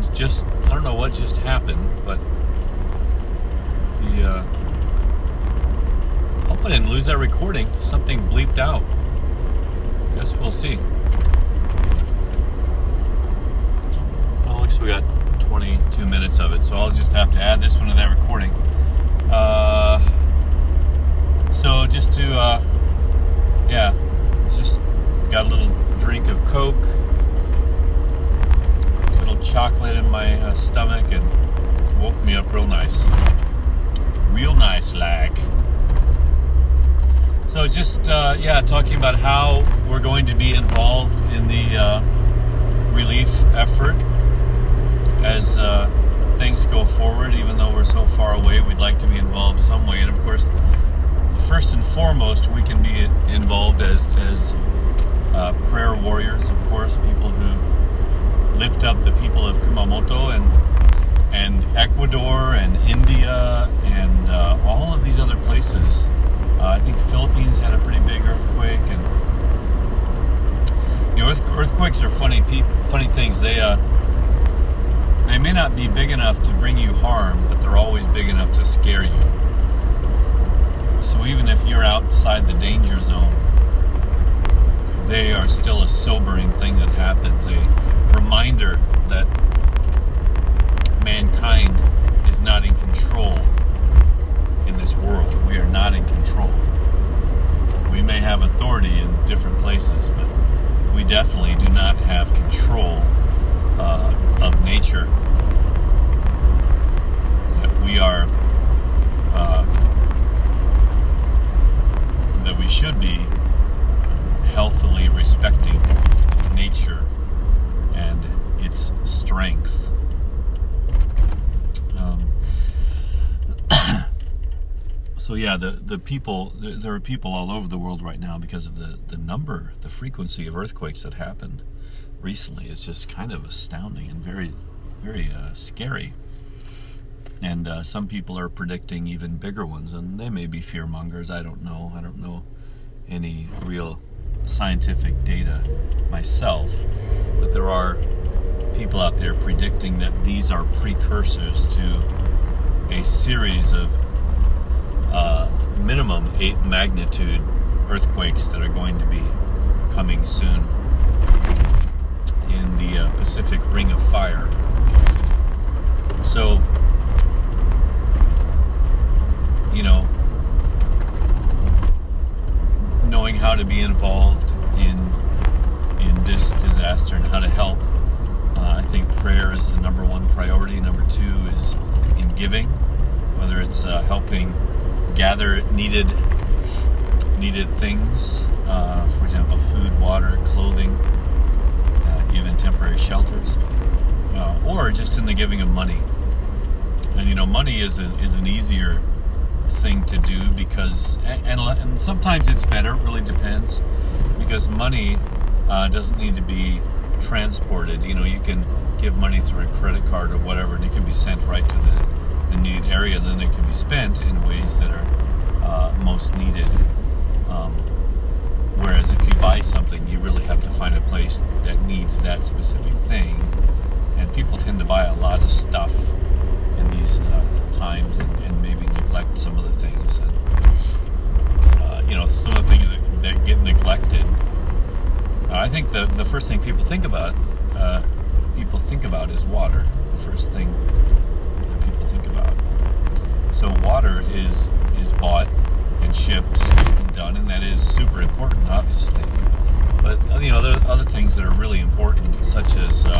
know. Just I don't know what just happened, but the. Uh, hope I didn't lose that recording. Something bleeped out. Guess we'll see. Well, looks we got 22 minutes of it, so I'll just have to add this one to that recording. Uh, so just to, uh, yeah, just got a little drink of Coke, chocolate in my uh, stomach, and woke me up real nice. Real nice, lag. So just, uh, yeah, talking about how we're going to be involved in the uh, relief effort as uh, things go forward, even though we're so far away, we'd like to be involved some way. And of course, first and foremost, we can be involved as, as uh, prayer warriors, of course, lift up the people of Kumamoto and and Ecuador and India and uh, all of these other places. Uh, I think the Philippines had a pretty big earthquake, and earthquakes are funny, funny things. They uh, they may not be big enough to bring you harm, but they're always big enough to scare you. So even if you're outside the danger zone, they are still a sobering thing that happens. A reminder that mankind is not in control in this world. We are not in control. We may have authority in different places, but we definitely do not have control uh, of nature. That we are, uh, that we should be healthily respecting nature and its strength. Um, so yeah, the, the people there are people all over the world right now because of the, the number, the frequency of earthquakes that happened recently is just kind of astounding and very, very uh, scary. And uh, some people are predicting even bigger ones, and they may be fear mongers. I don't know. I don't know any real scientific data myself, but there are people out there predicting that these are precursors to a series of uh, minimum eight magnitude earthquakes that are going to be coming soon in the uh, Pacific Ring of Fire. So, you know, knowing how to be involved in in this disaster and how to help, uh, I think prayer is the number one priority. Number two is in giving, whether it's uh, helping gather needed needed things, uh, for example, food, water, clothing even temporary shelters, uh, or just in the giving of money. And you know, money is a, is an easier thing to do because, and, and sometimes it's better. It really depends because money uh, doesn't need to be transported. You know, you can give money through a credit card or whatever, and it can be sent right to the, the needed area. Then it can be spent in ways that are uh, most needed. Um, Whereas if you buy something, you really have to find a place that needs that specific thing. And people tend to buy a lot of stuff in these uh, times and, and, maybe neglect some of the things. And, uh, you know, some of the things that, that get neglected. Uh, I think the, the first thing people think about, uh, people think about is water. The first thing that people think about. So water is is bought and shipped and done, and that is super important, obviously. But uh, you know, there are other things that are really important, such as uh,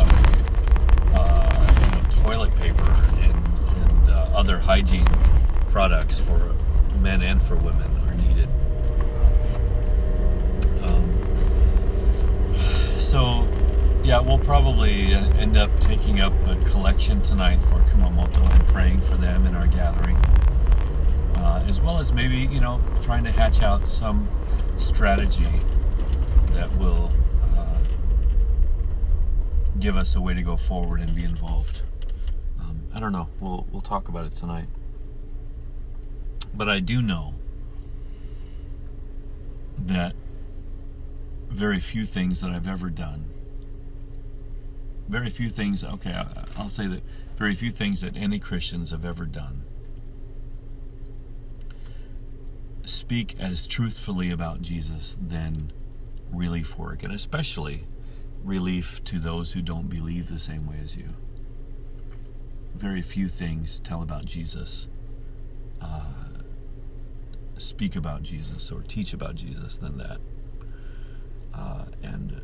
uh, you know, toilet paper other hygiene products for men and for women are needed. Um, so, yeah, we'll probably end up taking up a collection tonight for Kumamoto and praying for them in our gathering uh, as well as maybe you know trying to hatch out some strategy that will uh, give us a way to go forward and be involved. I don't know. We'll we'll talk about it tonight. But I do know that very few things that I've ever done very few things. Okay, I'll say that very few things that any Christians have ever done speak as truthfully about Jesus than relief work, and especially relief to those who don't believe the same way as you. Very few things tell about Jesus, uh, speak about Jesus, or teach about Jesus than that. Uh, and,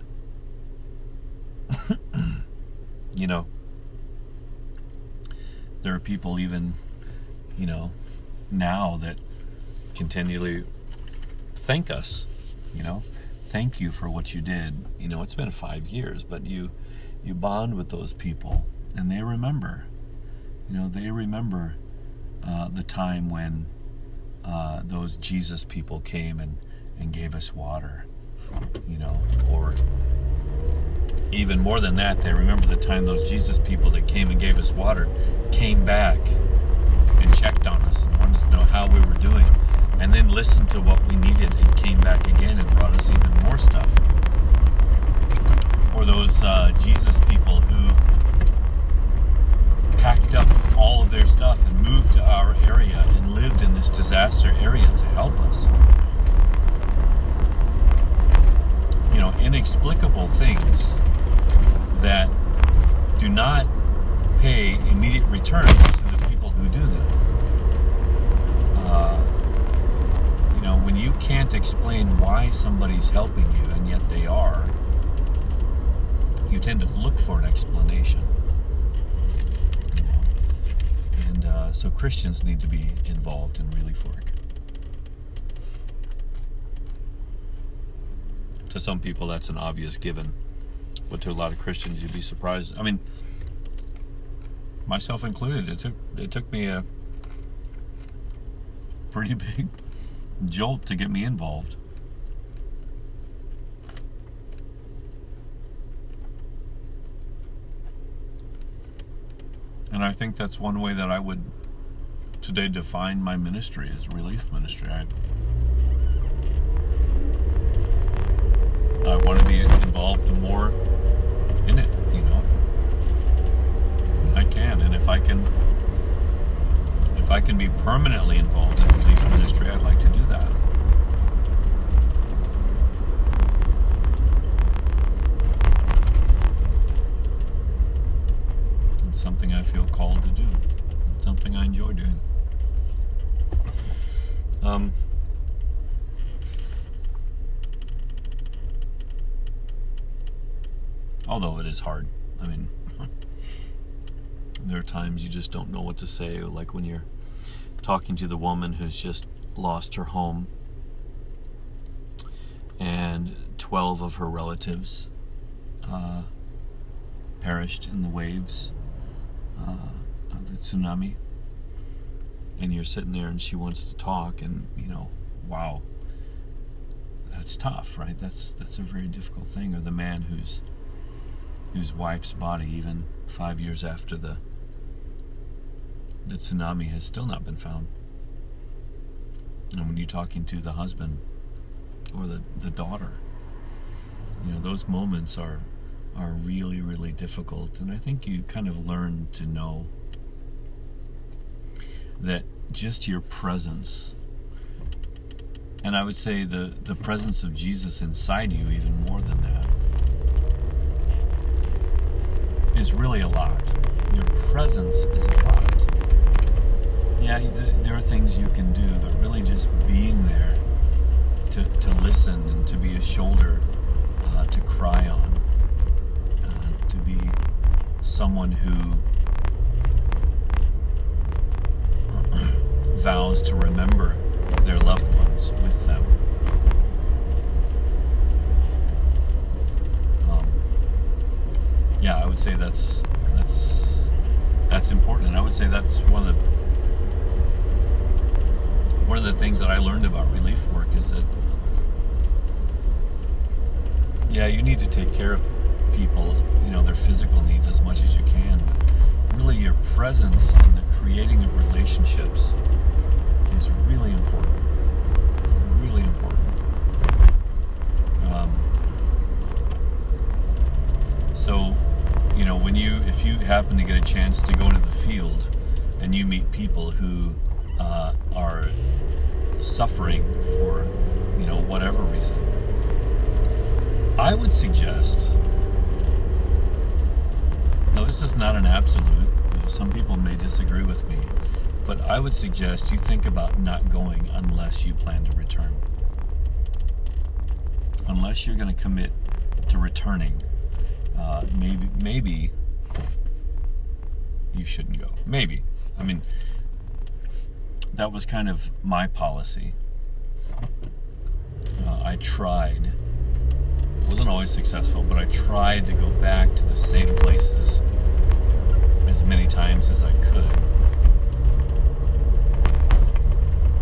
you know, there are people even, you know, now that continually thank us, you know, thank you for what you did. You know, it's been five years, but you you bond with those people, and they remember. You know, they remember uh, the time when uh, those Jesus people came and and gave us water. You know, or even more than that, they remember the time those Jesus people that came and gave us water came back and checked on us and wanted to know how we were doing and then listened to what we needed and came back again and brought us even more stuff. Or those uh, Jesus people who packed up all of their stuff and moved to our area and lived in this disaster area to help us. You know, inexplicable things that do not pay immediate returns to the people who do them. Uh, you know, when you can't explain why somebody's helping you and yet they are, you tend to look for an explanation. You know? And uh, so Christians need to be involved in relief work. To some people, that's an obvious given, but to a lot of Christians, you'd be surprised. I mean, myself included, it took it took me a pretty big jolt to get me involved. And I think that's one way that I would today define my ministry as relief ministry. I, I want to be involved more in it, you know. I can, and if I can, if I can be permanently involved in relief ministry, I'd like to do that. It's something I feel called to do. Enjoy doing. Um, although it is hard. I mean, there are times you just don't know what to say, like when you're talking to the woman who's just lost her home and 12 of her relatives uh, perished in the waves uh, of the tsunami. And you're sitting there and she wants to talk, and you know, wow, that's tough, right? That's that's a very difficult thing. Or the man whose whose wife's body, even five years after the the tsunami, has still not been found. And when you're talking to the husband or the, the daughter, you know, those moments are are really, really difficult. And I think you kind of learn to know that just your presence and I would say the, the presence of Jesus inside you even more than that is really a lot. Your presence is a lot. Yeah, th- there are things you can do, but really just being there to, to listen and to be a shoulder uh, to cry on, uh, to be someone who vows to remember their loved ones with them. Um, yeah, I would say that's that's that's important, and I would say that's one of the one of the things that I learned about relief work is that yeah, you need to take care of people, you know, their physical needs as much as you can, but really your presence in the creating of relationships is really important. Really important. Um, so, you know, when you if you happen to get a chance to go into the field and you meet people who uh, are suffering for you know whatever reason, I would suggest. Now, this is not an absolute. Some people may disagree with me, but I would suggest you think about not going unless you plan to return. Unless you're going to commit to returning, uh, maybe maybe you shouldn't go. Maybe. I mean, that was kind of my policy. Uh, I tried. It wasn't always successful, but I tried to go back to the same places as many times as I could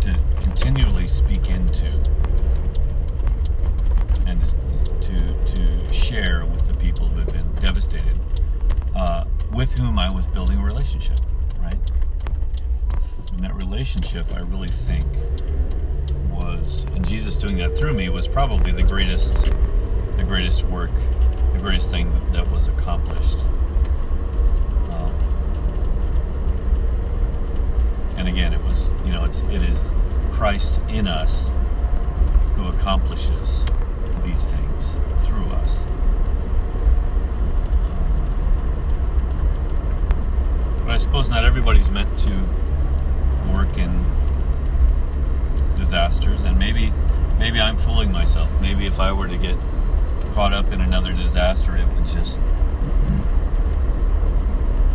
to continually speak into and to to share with the people who have been devastated, uh, with whom I was building a relationship, right? And that relationship, I really think, was, and Jesus doing that through me was probably the greatest, the greatest work, the greatest thing that was accomplished. Um, and again, it was, you know, it's it is Christ in us who accomplishes these things through us. But I suppose not everybody's meant to work in disasters, and maybe maybe I'm fooling myself. Maybe if I were to get caught up in another disaster, it would just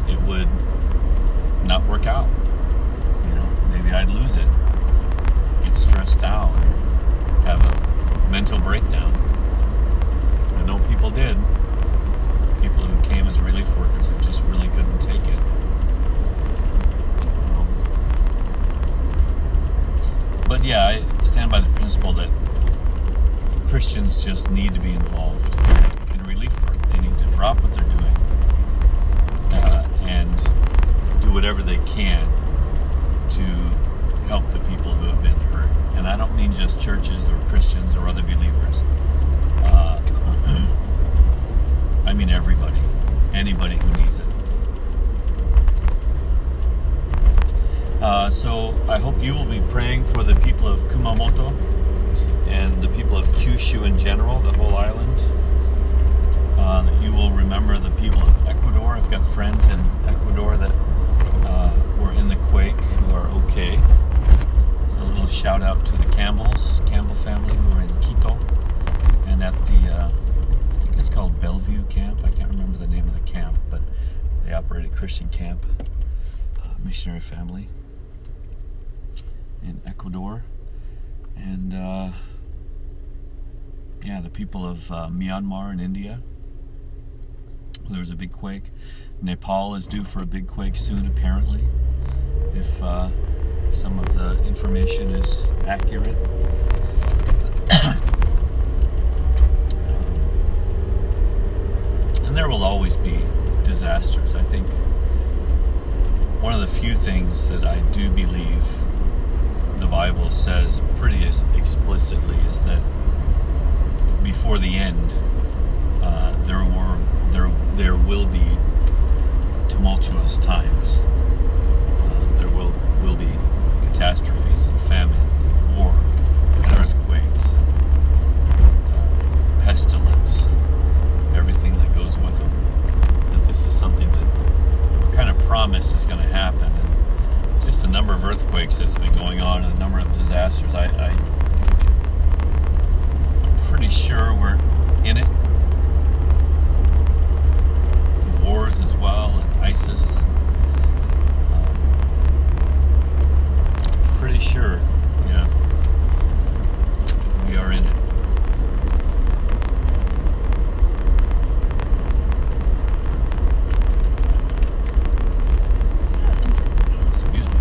it would not work out. You know, maybe I'd lose it, get stressed out, have a mental breakdown. I know people did. People who came as relief workers who just really couldn't take it. Um, but yeah, I stand by the principle that Christians just need to be involved in relief work. They need to drop what they're doing uh, and do whatever they can to help the people who have been hurt. And I don't mean just churches or Christians or other believers. Uh, I mean everybody, anybody who needs it. Uh, so I hope you will be praying for the people of Kumamoto and the people of Kyushu in general, the whole island. Uh, that you will remember the people of Ecuador. I've got friends in Ecuador that uh, were in the quake who are okay. So a little shout out to the Campbells, Campbell family who are in Quito and at the, uh, I think it's called Bellevue Camp. I can't remember the name of the camp, but they operate a Christian camp, uh, missionary family in Ecuador. And uh, yeah, the people of uh, Myanmar and India. There was a big quake. Nepal is due for a big quake soon, apparently, if uh, some of the information is accurate. and there will always be disasters. I think one of the few things that I do believe the Bible says pretty explicitly is that before the end, uh, there were there there will be tumultuous times. Uh, there will will be catastrophes and famine, and war, and earthquakes, and uh, pestilence, and everything that goes with them. That this is something that kind of promise is going to happen. And just the number of earthquakes that's been going on and the number of disasters, I, I I'm pretty sure we're in it. The wars as well, and ISIS. Um, pretty sure, yeah, we are in it. Excuse me.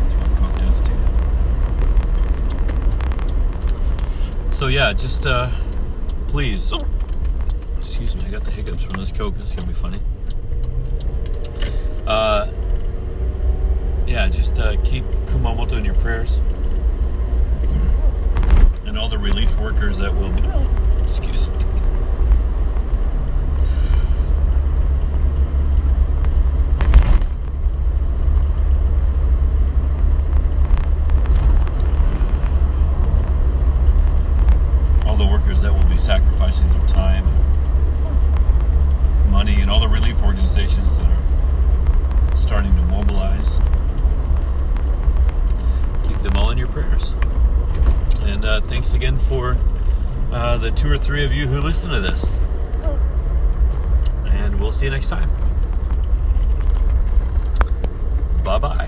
That's what Coke does to you. So yeah, just uh, please. oh, excuse me, I got the hiccups from this Coke. That's gonna be funny. Uh, yeah, just uh, keep Kumamoto in your prayers, and all the relief workers that will be. Excuse me. Sacrificing their time, and money, and all the relief organizations that are starting to mobilize. Keep them all in your prayers. And uh, thanks again for uh, the two or three of you who listen to this. And we'll see you next time. Bye bye.